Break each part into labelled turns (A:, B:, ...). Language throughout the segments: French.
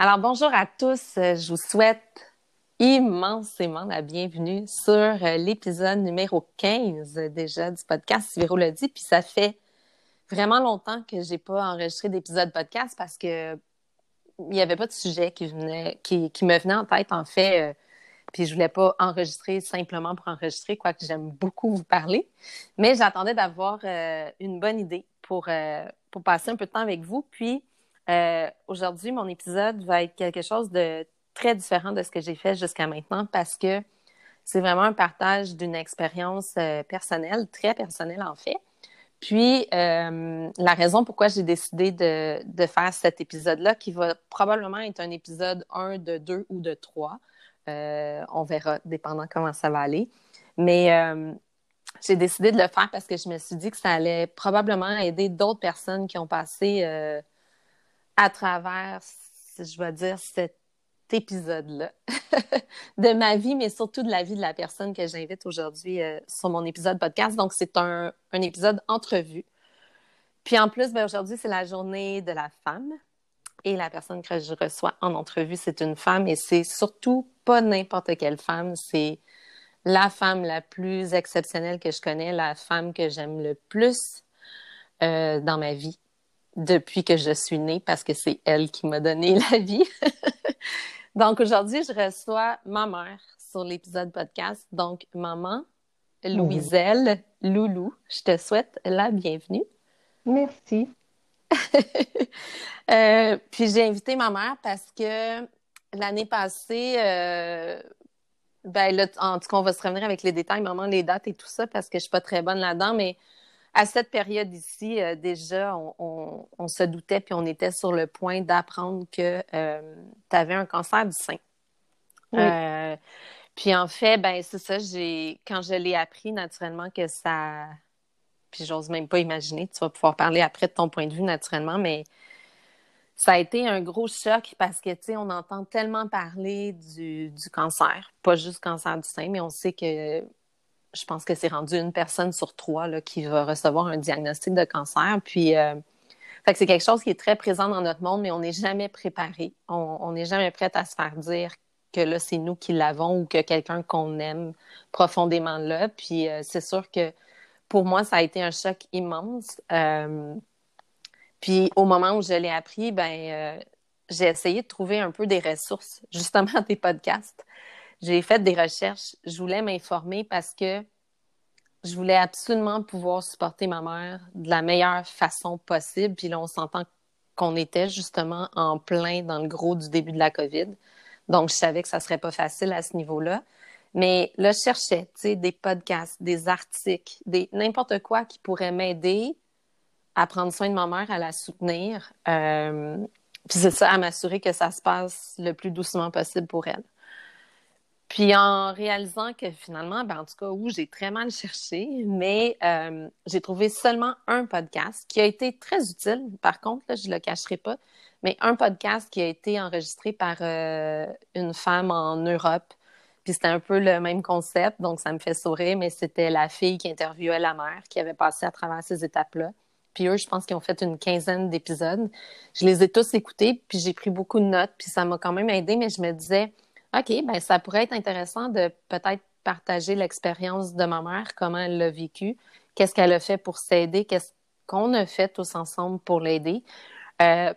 A: Alors, bonjour à tous. Je vous souhaite immensément la bienvenue sur euh, l'épisode numéro 15 déjà du podcast Viro le dit. Puis ça fait vraiment longtemps que j'ai pas enregistré d'épisode podcast parce que il n'y avait pas de sujet qui, me venait en tête, en fait. Euh, puis je voulais pas enregistrer simplement pour enregistrer, quoique j'aime beaucoup vous parler. Mais j'attendais d'avoir euh, une bonne idée pour, pour passer un peu de temps avec vous. Puis euh, aujourd'hui, mon épisode va être quelque chose de très différent de ce que j'ai fait jusqu'à maintenant parce que c'est vraiment un partage d'une expérience euh, personnelle, très personnelle en fait. Puis, euh, la raison pourquoi j'ai décidé de, faire cet épisode-là, qui va probablement être un épisode 1 de 2 ou de 3, on verra, dépendant comment ça va aller. Mais j'ai décidé de le faire parce que je me suis dit que ça allait probablement aider d'autres personnes qui ont passé à travers, je vais dire, cet épisode-là de ma vie, mais surtout de la vie de la personne que j'invite aujourd'hui euh, sur mon épisode podcast. Donc, c'est un, un, épisode entrevue. Puis en plus, ben, aujourd'hui, c'est la journée de la femme. Et la personne que je reçois en entrevue, c'est une femme. Et c'est surtout pas n'importe quelle femme. C'est la femme la plus exceptionnelle que je connais, la femme que j'aime le plus euh, dans ma vie depuis que je suis née parce que c'est elle qui m'a donné la vie. Donc aujourd'hui, je reçois ma mère sur l'épisode podcast. Donc maman, Louiselle, Loulou, je te souhaite la bienvenue.
B: Merci.
A: Euh, puis j'ai invité ma mère parce que l'année passée, euh, ben là, en tout cas, on va se revenir avec les détails, maman, les dates et tout ça, parce que je suis pas très bonne là-dedans, mais à cette période ici, euh, déjà, on, se doutait puis on était sur le point d'apprendre que euh, tu avais un cancer du sein. Euh, puis en fait, ben c'est ça, j'ai quand je l'ai appris naturellement que ça puis j'ose même pas imaginer, tu vas pouvoir parler après de ton point de vue naturellement, mais ça a été un gros choc parce que, tu sais, on entend tellement parler du, du cancer, pas juste cancer du sein, mais on sait que je pense que c'est rendu une personne sur trois qui va recevoir un diagnostic de cancer. Puis, euh, fait que c'est quelque chose qui est très présent dans notre monde, mais on n'est jamais préparé. On n'est jamais prêt à se faire dire que là, c'est nous qui l'avons ou que quelqu'un qu'on aime profondément là. Puis, euh, c'est sûr que pour moi, ça a été un choc immense. Euh, puis, au moment où je l'ai appris, ben, j'ai essayé de trouver un peu des ressources, justement des podcasts j'ai fait des recherches. Je voulais m'informer parce que je voulais absolument pouvoir supporter ma mère de la meilleure façon possible. Puis là, on s'entend qu'on était justement en plein dans le gros du début de la COVID. Donc, je savais que ça serait pas facile à ce niveau-là. Mais là, je cherchais, tu sais, des podcasts, des articles, des n'importe quoi qui pourrait m'aider à prendre soin de ma mère, à la soutenir. Euh, puis c'est ça, à m'assurer que ça se passe le plus doucement possible pour elle. Puis en réalisant que finalement, ben, en tout cas, où j'ai très mal cherché, mais euh, j'ai trouvé seulement un podcast qui a été très utile. Par contre, là, je ne le cacherai pas, mais un podcast qui a été enregistré par euh, une femme en Europe. Puis c'était un peu le même concept, donc ça me fait sourire, mais c'était la fille qui interviewait la mère, qui avait passé à travers ces étapes-là. Puis eux, je pense qu'ils ont fait une quinzaine d'épisodes. Je les ai tous écoutés, puis j'ai pris beaucoup de notes, puis ça m'a quand même aidé, mais je me disais, OK, ben ça pourrait être intéressant de peut-être partager l'expérience de ma mère, comment elle l'a vécu, qu'est-ce qu'elle a fait pour s'aider, qu'est-ce qu'on a fait tous ensemble pour l'aider. Euh,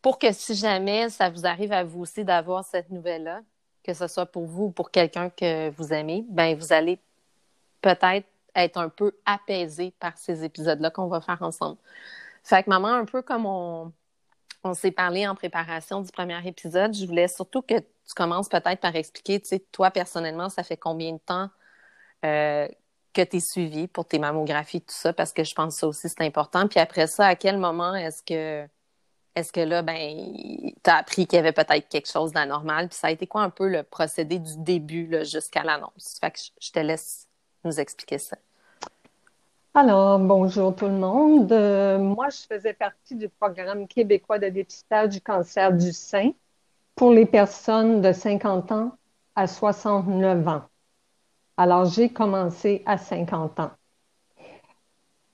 A: pour que si jamais ça vous arrive à vous aussi d'avoir cette nouvelle-là, que ce soit pour vous ou pour quelqu'un que vous aimez, ben vous allez peut-être être un peu apaisé par ces épisodes-là qu'on va faire ensemble. Fait que maman, un peu comme on, on s'est parlé en préparation du premier épisode, je voulais surtout que tu commences peut-être par expliquer, tu sais, toi personnellement, ça fait combien de temps euh, que tu es suivi pour tes mammographies, tout ça, parce que je pense que ça aussi, c'est important. Puis après ça, à quel moment est-ce que est-ce que là, ben, tu as appris qu'il y avait peut-être quelque chose d'anormal? Puis ça a été quoi un peu le procédé du début jusqu'à l'annonce? Fait que je te laisse nous expliquer ça.
B: Alors, bonjour tout le monde. Euh, moi, je faisais partie du programme québécois de dépistage du cancer du sein pour les personnes de 50 ans à 69 ans. Alors, j'ai commencé à 50 ans.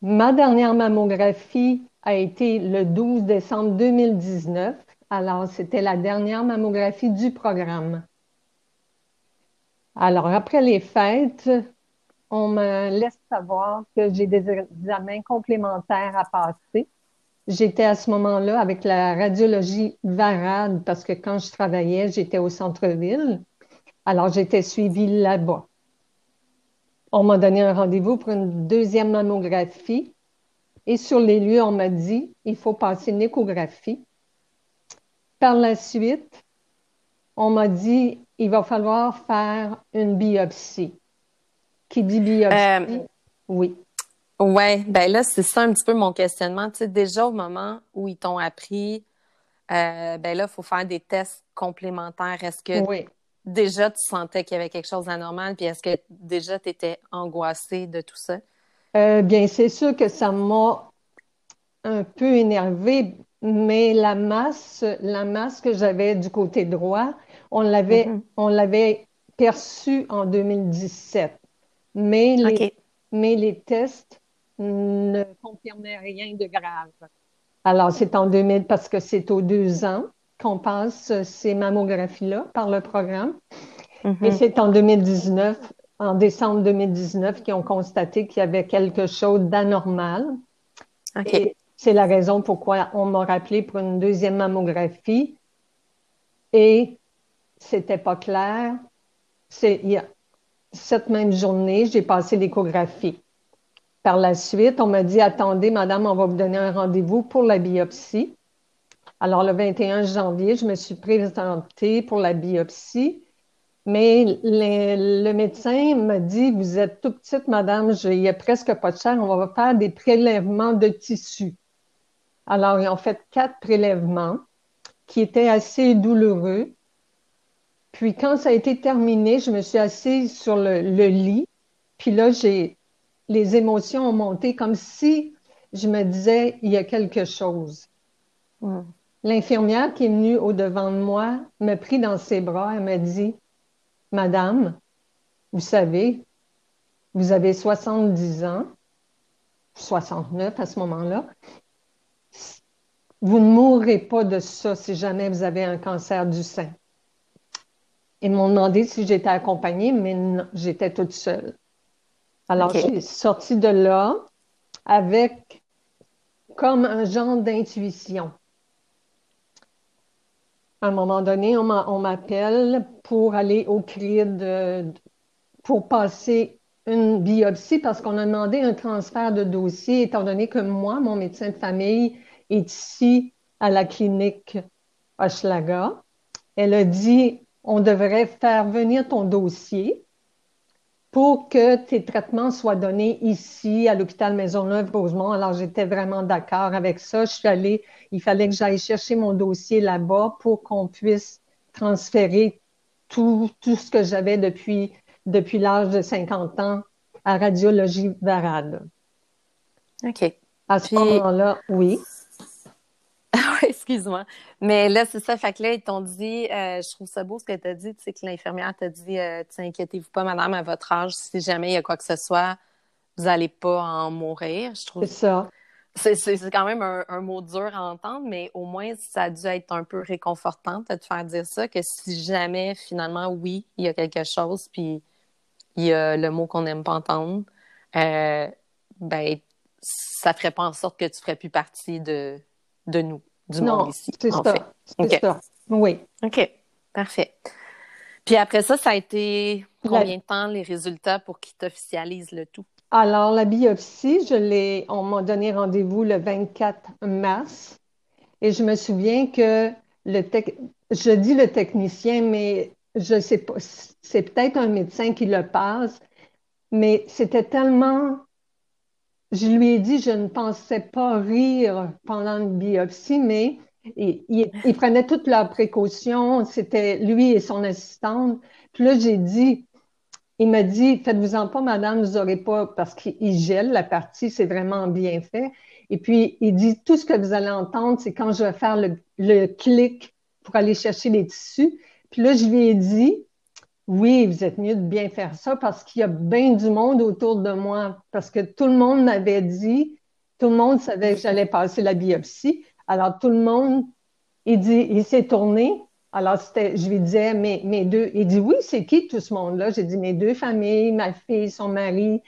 B: Ma dernière mammographie a été le 12 décembre 2019 Alors, c'était la dernière mammographie du programme. Alors, après les fêtes, on me laisse savoir que j'ai des examens complémentaires à passer. J'étais à ce moment-là avec la radiologie Varade parce que quand je travaillais, j'étais au centre-ville. Alors, j'étais suivie là-bas. On m'a donné un rendez-vous pour une deuxième mammographie. Et sur les lieux, on m'a dit, il faut passer une échographie. Par la suite, on m'a dit, il va falloir faire une biopsie. Qui dit biopsie? Euh, oui.
A: Ouais, ben là, c'est ça un petit peu mon questionnement. Tu sais, déjà au moment où ils t'ont appris, euh, ben là, il faut faire des tests complémentaires. Est-ce que déjà tu sentais qu'il y avait quelque chose d'anormal? Puis est-ce que déjà tu étais angoissée de tout ça?
B: Euh, bien, c'est sûr que ça m'a un peu énervée, mais la masse, la masse que j'avais du côté droit, on l'avait, mm-hmm. on l'avait perçue en 2017. Mais les, mais les tests ne confirmaient rien de grave. Alors, c'est en 2000 parce que c'est aux deux ans qu'on passe ces mammographies-là par le programme. Mm-hmm. Et c'est en 2019, en décembre 2019, qu'ils ont constaté qu'il y avait quelque chose d'anormal. C'est la raison pourquoi on m'a rappelé pour une deuxième mammographie. Et c'était pas clair. C'est, cette même journée, j'ai passé l'échographie. Par la suite, on m'a dit, attendez, madame, on va vous donner un rendez-vous pour la biopsie. Alors, le 21 janvier, je me suis présentée pour la biopsie, mais le médecin m'a dit, vous êtes tout petite, madame, il n'y a presque pas de chair, on va faire des prélèvements de tissu. Alors, ils ont fait quatre prélèvements qui étaient assez douloureux. Puis quand ça a été terminé, je me suis assise sur le, lit. Puis là, j'ai les émotions ont monté comme si je me disais il y a quelque chose. Hmm. L'infirmière qui est venue au devant de moi me prit dans ses bras et m'a dit Madame, vous savez, vous avez 70 ans, 69 à ce moment-là. Vous ne mourrez pas de ça si jamais vous avez un cancer du sein. Ils m'ont demandé si j'étais accompagnée, mais non, j'étais toute seule. Alors, je suis sortie de là avec comme un genre d'intuition. À un moment donné, on m'appelle pour aller au CRID pour passer une biopsie parce qu'on a demandé un transfert de dossier, étant donné que moi, mon médecin de famille est ici à la clinique Hochelaga. Elle a dit on devrait faire venir ton dossier pour que tes traitements soient donnés ici à l'hôpital Maisonneuve-Rosemont. Alors, j'étais vraiment d'accord avec ça. Je suis allée, il fallait que j'aille chercher mon dossier là-bas pour qu'on puisse transférer tout, tout ce que j'avais depuis, depuis l'âge de 50 ans à Radiologie Varade.
A: OK.
B: À ce moment-là, oui.
A: excuse-moi. Mais là, c'est ça. Fait que là, ils t'ont dit, euh, je trouve ça beau ce que tu as dit, tu sais, que l'infirmière t'a dit, euh, inquiétez-vous pas, madame, à votre âge, si jamais il y a quoi que ce soit, vous n'allez pas en mourir. Je trouve.
B: C'est ça.
A: C'est quand même un, mot dur à entendre, mais au moins, ça a dû être un peu réconfortant de te faire dire ça, que si jamais, finalement, oui, il y a quelque chose, puis il y a le mot qu'on n'aime pas entendre, euh, ben, ça ferait pas en sorte que tu ferais plus partie de, de nous du monde ici.
B: C'est ça. C'est ça. Oui.
A: OK. Parfait. Puis après ça, ça a été combien de temps les résultats pour qu'ils t'officialisent le tout?
B: Alors, la biopsie, je l'ai, on m'a donné rendez-vous le 24 mars. Et je me souviens que le je dis le technicien, mais je sais pas, c'est peut-être un médecin qui le passe, mais c'était tellement je lui ai dit, je ne pensais pas rire pendant une biopsie, mais il, prenait toutes leurs précautions. C'était lui et son assistante. Puis là, j'ai dit, il m'a dit, faites-vous-en pas, madame, vous n'aurez pas, parce qu'il gèle la partie, c'est vraiment bien fait. Et puis, il dit, tout ce que vous allez entendre, c'est quand je vais faire le, le clic pour aller chercher les tissus. Puis là, je lui ai dit, oui, vous êtes mieux de bien faire ça parce qu'il y a bien du monde autour de moi. Parce que tout le monde m'avait dit, tout le monde savait que j'allais passer la biopsie. Alors, tout le monde il dit, il s'est tourné. Alors, c'était, je lui disais, mes, mes deux, il dit, oui, c'est qui tout ce monde-là? J'ai dit, mes deux familles, ma fille, son mari,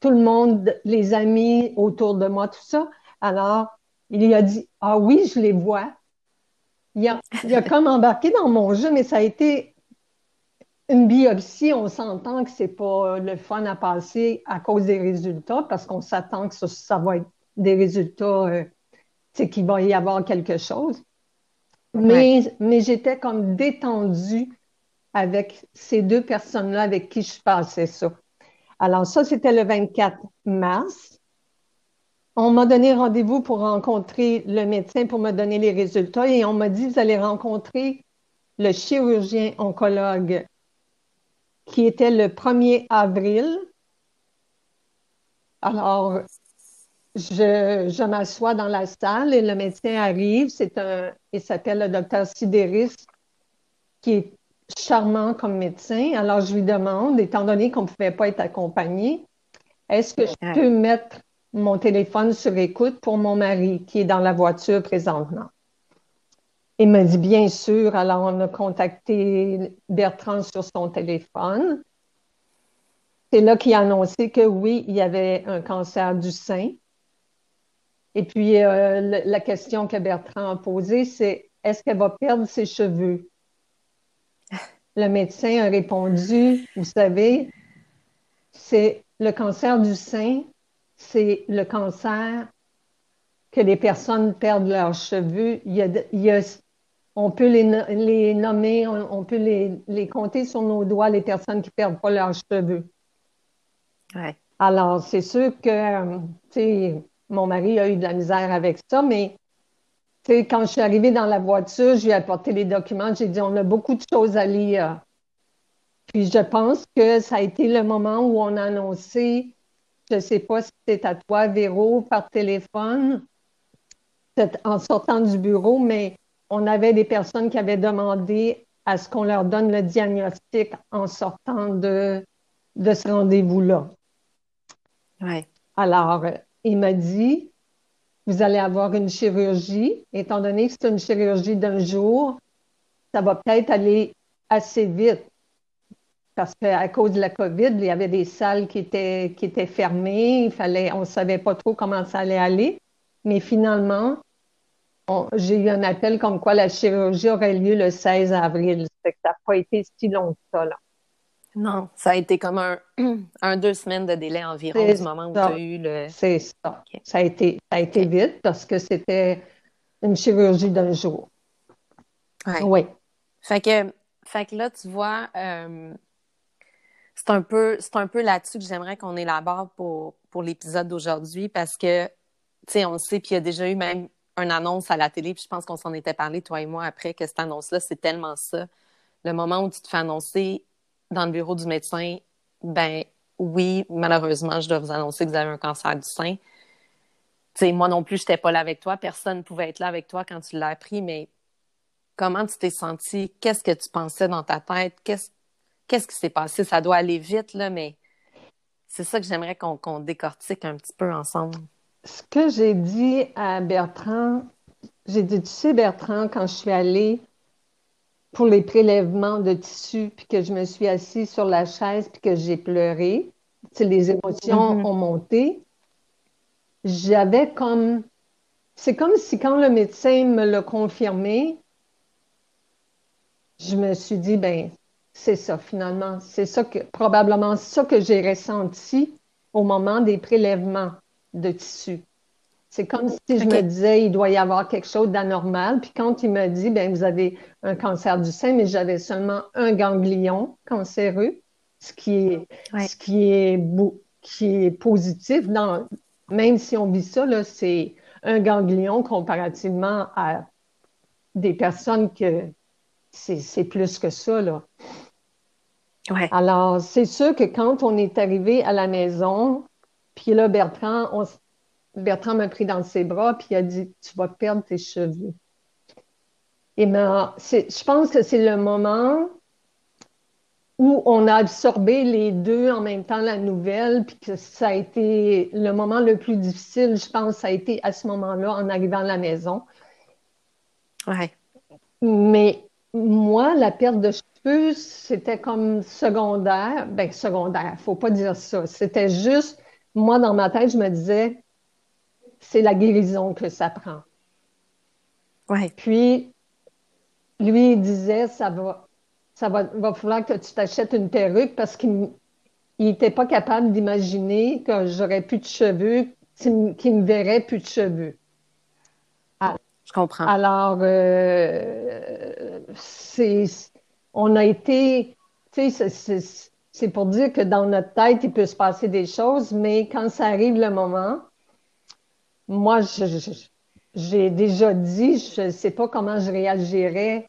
B: tout le monde, les amis autour de moi, tout ça. Alors, il a dit, ah oui, je les vois. Il a, il a comme embarqué dans mon jeu, mais ça a été une biopsie, on s'entend que c'est pas le fun à passer à cause des résultats, parce qu'on s'attend que ça, va être des résultats, euh, c'est qu'il va y avoir quelque chose. Mais, mais j'étais comme détendue avec ces deux personnes-là avec qui je passais ça. Alors ça, c'était le 24 mars. On m'a donné rendez-vous pour rencontrer le médecin pour me donner les résultats et on m'a dit, vous allez rencontrer le chirurgien oncologue qui était le 1er avril. Alors, je, je m'assois dans la salle et le médecin arrive. C'est un, il s'appelle le docteur Sidéris, qui est charmant comme médecin. Alors, je lui demande, étant donné qu'on ne pouvait pas être accompagné, est-ce que je peux mettre mon téléphone sur écoute pour mon mari qui est dans la voiture présentement? Il m'a dit bien sûr. Alors, on a contacté Bertrand sur son téléphone. C'est là qu'il a annoncé que oui, il y avait un cancer du sein. Et puis, euh, la question que Bertrand a posée, c'est est-ce qu'elle va perdre ses cheveux? Le médecin a répondu, vous savez, c'est le cancer du sein, c'est le cancer que les personnes perdent leurs cheveux. Il y a, on peut les, les nommer, on, peut les, les, compter sur nos doigts, les personnes qui perdent pas leurs cheveux.
A: Ouais.
B: Alors, c'est sûr que, tu mon mari a eu de la misère avec ça, mais quand je suis arrivée dans la voiture, je lui ai apporté les documents, j'ai dit, on a beaucoup de choses à lire. Puis je pense que ça a été le moment où on a annoncé, je ne sais pas si c'est à toi, Véro, par téléphone, en sortant du bureau, mais on avait des personnes qui avaient demandé à ce qu'on leur donne le diagnostic en sortant de, de ce rendez-vous-là.
A: Ouais.
B: Alors, il m'a dit, vous allez avoir une chirurgie, étant donné que c'est une chirurgie d'un jour, ça va peut-être aller assez vite. Parce qu'à cause de la COVID, il y avait des salles qui étaient, qui étaient fermées, il fallait, on ne savait pas trop comment ça allait aller. Mais finalement, j'ai eu un appel comme quoi la chirurgie aurait lieu le 16 avril. Ça n'a pas été si long que ça. Là.
A: Non, ça a été comme un, deux semaines de délai environ du moment où tu as eu le.
B: C'est ça. Ça a été, ça a été vite parce que c'était une chirurgie d'un jour. Oui.
A: Fait que, fait que là, tu vois, euh, c'est un peu, un peu là-dessus que j'aimerais qu'on élabore pour, pour l'épisode d'aujourd'hui parce que, tu sais, on sait, puis il y a déjà eu même une annonce à la télé, puis je pense qu'on s'en était parlé, toi et moi, après, que cette annonce-là, c'est tellement ça. Le moment où tu te fais annoncer dans le bureau du médecin, ben oui, malheureusement, je dois vous annoncer que vous avez un cancer du sein. sais, moi non plus, je n'étais pas là avec toi. Personne ne pouvait être là avec toi quand tu l'as appris, mais comment tu t'es senti? Qu'est-ce que tu pensais dans ta tête? Qu'est-ce, qui s'est passé? Ça doit aller vite, là, mais c'est ça que j'aimerais qu'on décortique un petit peu ensemble
B: ce que j'ai dit à Bertrand, j'ai dit, tu sais, Bertrand, quand je suis allée pour les prélèvements de tissu, puis que je me suis assise sur la chaise, puis que j'ai pleuré, les émotions mm-hmm. ont monté, j'avais comme... C'est comme si quand le médecin me l'a confirmé, je me suis dit, ben, c'est ça finalement. C'est ça que, probablement ça que j'ai ressenti au moment des prélèvements de tissu. C'est comme si je me disais, il doit y avoir quelque chose d'anormal. Puis quand il me dit, ben vous avez un cancer du sein, mais j'avais seulement un ganglion cancéreux, ce qui est, ce qui est, qui est positif. Dans, même si on vit ça, c'est un ganglion comparativement à des personnes que c'est plus que ça. Là. Alors, c'est sûr que quand on est arrivé à la maison, puis là, Bertrand, Bertrand m'a pris dans ses bras, puis il a dit Tu vas perdre tes cheveux. Et ben, je pense que c'est le moment où on a absorbé les deux en même temps la nouvelle, puis que ça a été le moment le plus difficile, je pense, ça a été à ce moment-là, en arrivant à la maison.
A: Ouais.
B: Mais moi, la perte de cheveux, c'était comme secondaire. Ben, secondaire, faut pas dire ça. C'était juste, moi, dans ma tête, je me disais, c'est la guérison que ça prend.
A: Ouais.
B: Puis, lui, il disait, ça va, ça va, va falloir que tu t'achètes une perruque parce qu'il n'était pas capable d'imaginer que j'aurais plus de cheveux, qu'il me verrait plus de cheveux.
A: Je comprends.
B: Alors, euh, c'est, on a été, tu sais, c'est pour dire que dans notre tête, il peut se passer des choses, mais quand ça arrive le moment, moi, j'ai déjà dit, je ne sais pas comment je réagirais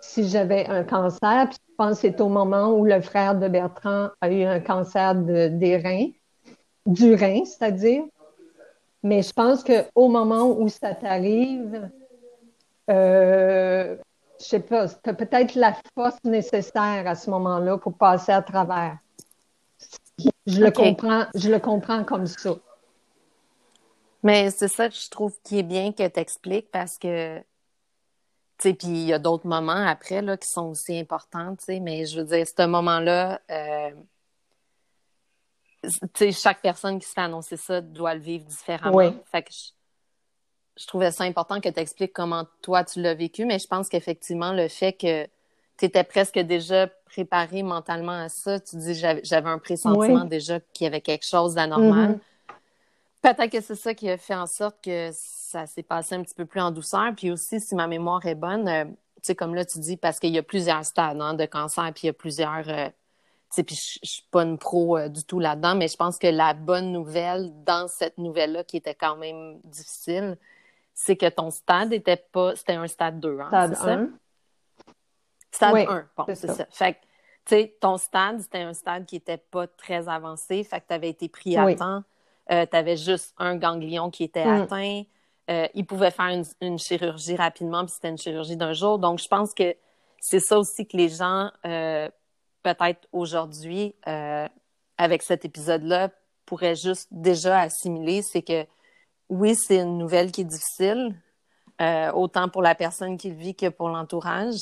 B: si j'avais un cancer. Je pense que c'est au moment où le frère de Bertrand a eu un cancer des reins, du rein, c'est-à-dire. Mais je pense qu'au moment où ça t'arrive, euh, je sais pas, tu as peut-être la force nécessaire à ce moment-là pour passer à travers. Je le comprends, je le comprends comme ça.
A: Mais c'est ça que je trouve qui est bien que tu expliques parce que, tu sais, puis il y a d'autres moments après là, qui sont aussi importants, tu sais, mais je veux dire, ce moment-là, euh, tu sais, chaque personne qui se fait annoncer ça doit le vivre différemment.
B: Oui.
A: Fait que je, trouvais ça important que tu expliques comment toi tu l'as vécu, mais je pense qu'effectivement, le fait que tu étais presque déjà préparé mentalement à ça, tu dis j'avais un pressentiment déjà qu'il y avait quelque chose d'anormal. Mm-hmm. Peut-être que c'est ça qui a fait en sorte que ça s'est passé un petit peu plus en douceur. Puis aussi, si ma mémoire est bonne, euh, tu sais, comme là, tu dis, parce qu'il y a plusieurs stades hein, de cancer, puis il y a plusieurs. Euh, tu sais, puis je, suis pas une pro euh, du tout là-dedans, mais je pense que la bonne nouvelle dans cette nouvelle-là, qui était quand même difficile, c'est que ton stade était pas. C'était un stade 2, hein,
B: Stade 1.
A: Stade 1, bon, c'est ça. Fait que, tu sais, ton stade, c'était un stade qui était pas très avancé, fait que tu avais été pris à temps euh, tu avais juste un ganglion qui était mm. atteint. Euh, il pouvait faire une, chirurgie rapidement, puis c'était une chirurgie d'un jour. Donc, je pense que c'est ça aussi que les gens, euh, peut-être aujourd'hui, avec cet épisode-là, pourraient juste déjà assimiler, c'est que oui, c'est une nouvelle qui est difficile, autant pour la personne qui le vit que pour l'entourage.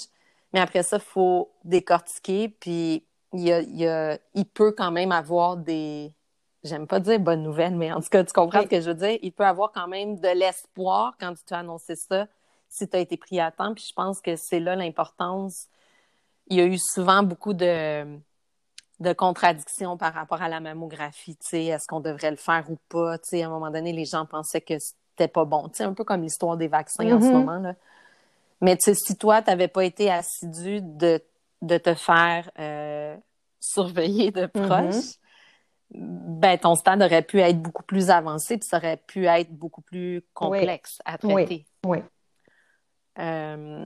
A: Mais après ça, il faut décortiquer, puis il, il peut quand même avoir des, j'aime pas dire bonne nouvelle, mais en tout cas, tu comprends ce que je veux dire. Il peut avoir quand même de l'espoir quand tu as annoncé ça, si tu as été pris à temps. Puis je pense que c'est là l'importance. Il y a eu souvent beaucoup de, de contradictions par rapport à la mammographie. Tu sais, est-ce qu'on devrait le faire ou pas? Tu sais, à un moment donné, les gens pensaient que c'était pas bon. Tu sais, un peu comme l'histoire des vaccins en ce mm-hmm. moment. Là. Mais tu sais, si toi, tu n'avais pas été assidu de, de te faire euh, surveiller de mm-hmm. proche, ben, ton stade aurait pu être beaucoup plus avancé, puis ça aurait pu être beaucoup plus complexe à traiter.
B: Oui.
A: Euh,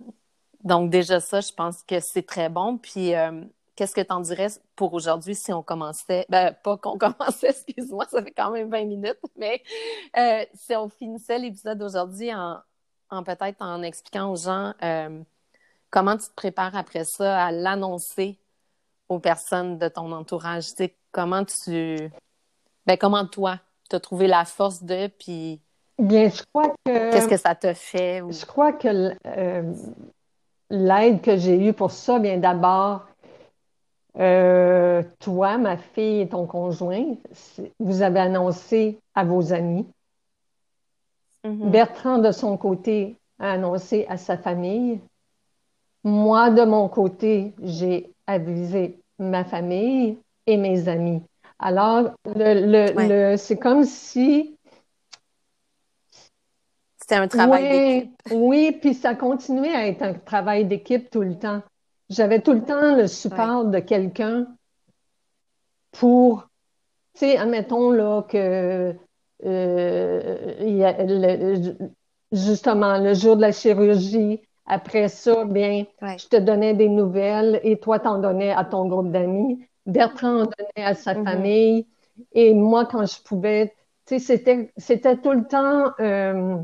A: donc, déjà, ça, je pense que c'est très bon. Puis, euh, qu'est-ce que tu en dirais pour aujourd'hui si on commençait, ben, pas qu'on commençait, excuse-moi, ça fait quand même 20 minutes, mais euh, si on finissait l'épisode d'aujourd'hui en, en peut-être en expliquant aux gens comment tu te prépares après ça à l'annoncer aux personnes de ton entourage? comment tu. Ben, comment toi, tu as trouvé la force de, puis.
B: Bien, je crois que.
A: Qu'est-ce que ça te fait?
B: Je crois que euh, l'aide que j'ai eue pour ça, bien d'abord, euh, toi, ma fille et ton conjoint, vous avez annoncé à vos amis. Mm-hmm. Bertrand, de son côté, a annoncé à sa famille. Moi, de mon côté, j'ai avisé ma famille et mes amis. Alors, le, le, c'est comme si...
A: C'était un travail d'équipe.
B: Oui, puis ça continuait à être un travail d'équipe tout le temps. J'avais tout le temps le support de quelqu'un pour, tu sais, admettons là que euh, il y a justement le jour de la chirurgie, après ça, bien, je te donnais des nouvelles et toi, t'en donnais à ton groupe d'amis. Bertrand en donnait à sa mm-hmm. famille. Et moi, quand je pouvais, tu sais, c'était, c'était tout le temps euh,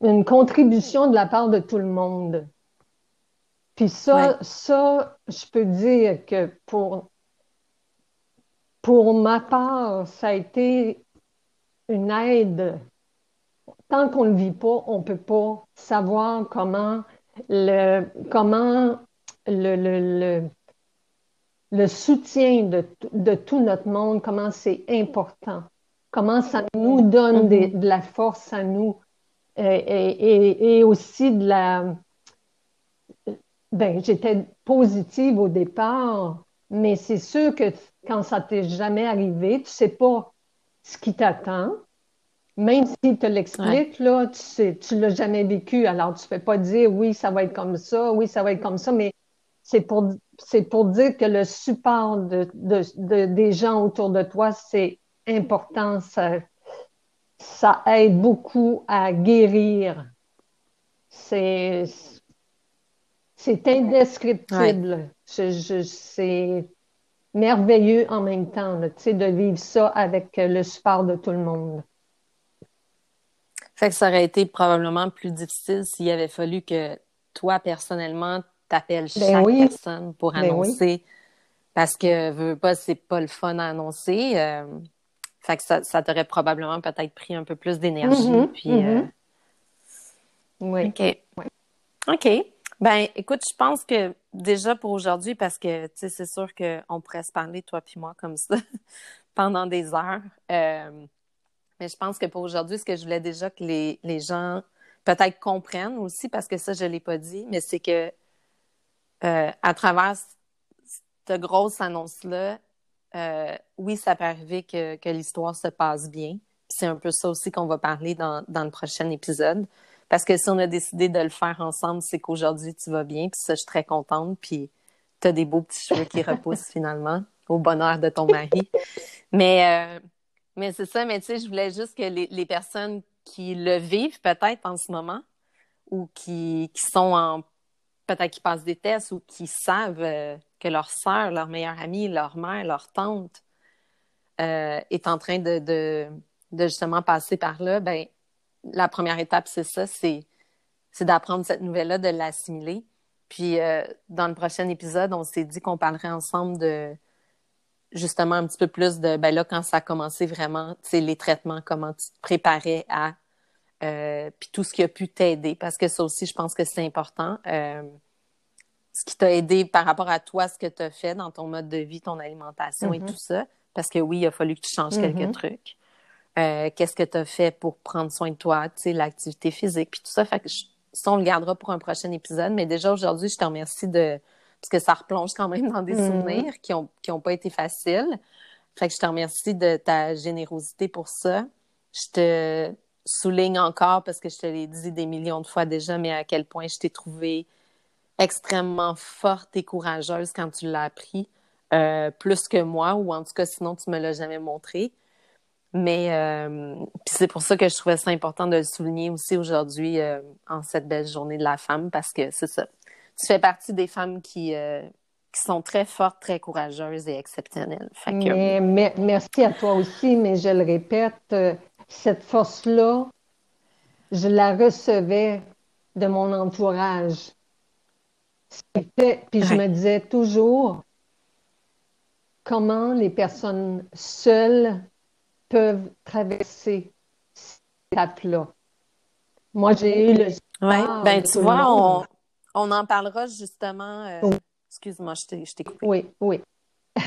B: une contribution de la part de tout le monde. Puis ça, ça, je peux dire que pour, pour ma part, ça a été une aide. Tant qu'on ne le vit pas, on ne peut pas savoir comment le, comment le, le, le, soutien de, de, tout notre monde, comment c'est important, comment ça nous donne mm-hmm. de la force à nous et, et, et aussi de la... Ben, j'étais positive au départ, mais c'est sûr que quand ça t'est jamais arrivé, tu sais pas ce qui t'attend. Même s'il te l'explique, là, tu sais, tu l'as jamais vécu, alors tu ne fais pas dire oui, ça va être comme ça, oui, ça va être comme ça, mais c'est pour, c'est pour dire que le support de, de, des gens autour de toi, c'est important, ça, ça aide beaucoup à guérir. C'est, c'est indescriptible. Je, c'est merveilleux en même temps, de vivre ça avec le support de tout le monde.
A: Fait que ça aurait été probablement plus difficile s'il avait fallu que toi, personnellement, t'appelles ben chaque personne pour ben annoncer. Parce que, veux pas, c'est pas le fun à annoncer. Euh, fait que ça, ça t'aurait probablement peut-être pris un peu plus d'énergie. Mm-hmm, puis, euh,
B: mm-hmm.
A: OK. OK. Ben, écoute, je pense que déjà pour aujourd'hui, parce que, tu sais, c'est sûr qu'on pourrait se parler, toi puis moi, comme ça, pendant des heures. Euh, mais je pense que pour aujourd'hui, ce que je voulais déjà que les, gens peut-être comprennent aussi, parce que ça, je ne l'ai pas dit, mais c'est que euh, à travers cette grosse annonce-là, euh, oui, ça peut arriver que, l'histoire se passe bien. C'est un peu ça aussi qu'on va parler dans, le prochain épisode. Parce que si on a décidé de le faire ensemble, c'est qu'aujourd'hui, tu vas bien. Puis ça, je suis très contente. Puis tu as des beaux petits cheveux qui repoussent finalement, au bonheur de ton mari. Mais, euh, mais c'est ça, mais tu sais, je voulais juste que les, personnes qui le vivent peut-être en ce moment ou qui, qui sont en peut-être qui passent des tests ou qui savent euh, que leur sœur, leur meilleure amie, leur mère, leur tante euh, est en train de, de, de, justement passer par là, ben la première étape, c'est ça, c'est, d'apprendre cette nouvelle-là, de l'assimiler. Puis euh, dans le prochain épisode, on s'est dit qu'on parlerait ensemble de justement un petit peu plus de ben là quand ça a commencé vraiment, tu sais les traitements, comment tu te préparais à euh, puis tout ce qui a pu t'aider parce que ça aussi je pense que c'est important. Euh, ce qui t'a aidé par rapport à toi, ce que tu as fait dans ton mode de vie, ton alimentation et mm-hmm. tout ça. Parce que oui, il a fallu que tu changes quelques mm-hmm. trucs. Euh, qu'est-ce que tu as fait pour prendre soin de toi, tu sais, l'activité physique, puis tout ça. Fait que ça, on le gardera pour un prochain épisode. Mais déjà, aujourd'hui, je te remercie de, parce que ça replonge quand même dans des mm-hmm. souvenirs qui n'ont qui ont pas été faciles. Fait que je te remercie de ta générosité pour ça. Je te souligne encore, parce que je te l'ai dit des millions de fois déjà, mais à quel point je t'ai trouvé extrêmement forte et courageuse quand tu l'as appris, euh, plus que moi, ou en tout cas, sinon, tu me l'as jamais montré. Mais euh, c'est pour ça que je trouvais ça important de le souligner aussi aujourd'hui euh, en cette belle journée de la femme, parce que c'est ça tu fais partie des femmes qui, euh, qui sont très fortes, très courageuses et exceptionnelles.
B: mais, merci à toi aussi, mais je le répète, cette force-là, je la recevais de mon entourage. Puis je me disais toujours comment les personnes seules peuvent traverser cette étape-là. Moi, j'ai eu le.
A: Oui, ben tu vois, on, on en parlera justement. Euh, excuse-moi, je t'ai coupé.
B: Oui, oui.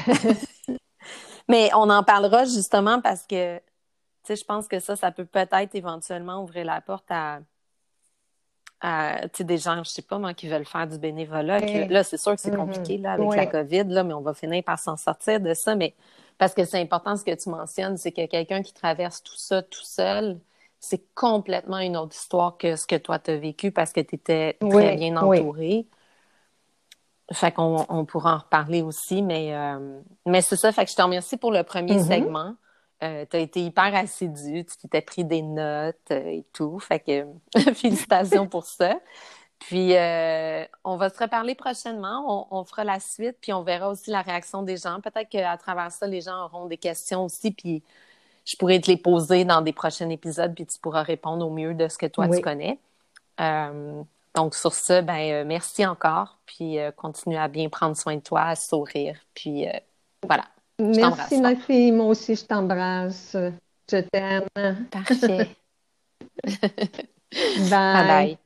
A: Mais on en parlera justement parce que, tu sais, je pense que ça, ça peut peut-être éventuellement ouvrir la porte à, à tu sais, des gens, je sais pas moi, qui veulent faire du bénévolat. là, c'est sûr que c'est mm-hmm. compliqué là, avec la COVID, là, mais on va finir par s'en sortir de ça. Mais parce que c'est important ce que tu mentionnes, c'est que quelqu'un qui traverse tout ça tout seul, c'est complètement une autre histoire que ce que toi tu as vécu parce que tu étais très bien entourée. Fait qu'on on pourra en reparler aussi, mais, euh, mais c'est ça. Fait que je te remercie pour le premier mm-hmm. segment. Euh, tu as été hyper assidu, tu t'étais pris des notes euh, et tout. Fait que félicitations pour ça. Puis on va se reparler prochainement. On, on, fera la suite, puis on verra aussi la réaction des gens. Peut-être qu'à travers ça, les gens auront des questions aussi, puis je pourrais te les poser dans des prochains épisodes, puis tu pourras répondre au mieux de ce que toi tu connais. Euh, donc, sur ce, ben, euh, merci encore, puis euh, continue à bien prendre soin de toi, à sourire, puis voilà.
B: Merci, ma fille. Moi aussi, je t'embrasse. Je t'aime.
A: Parfait.
C: Bye.
B: Bye bye.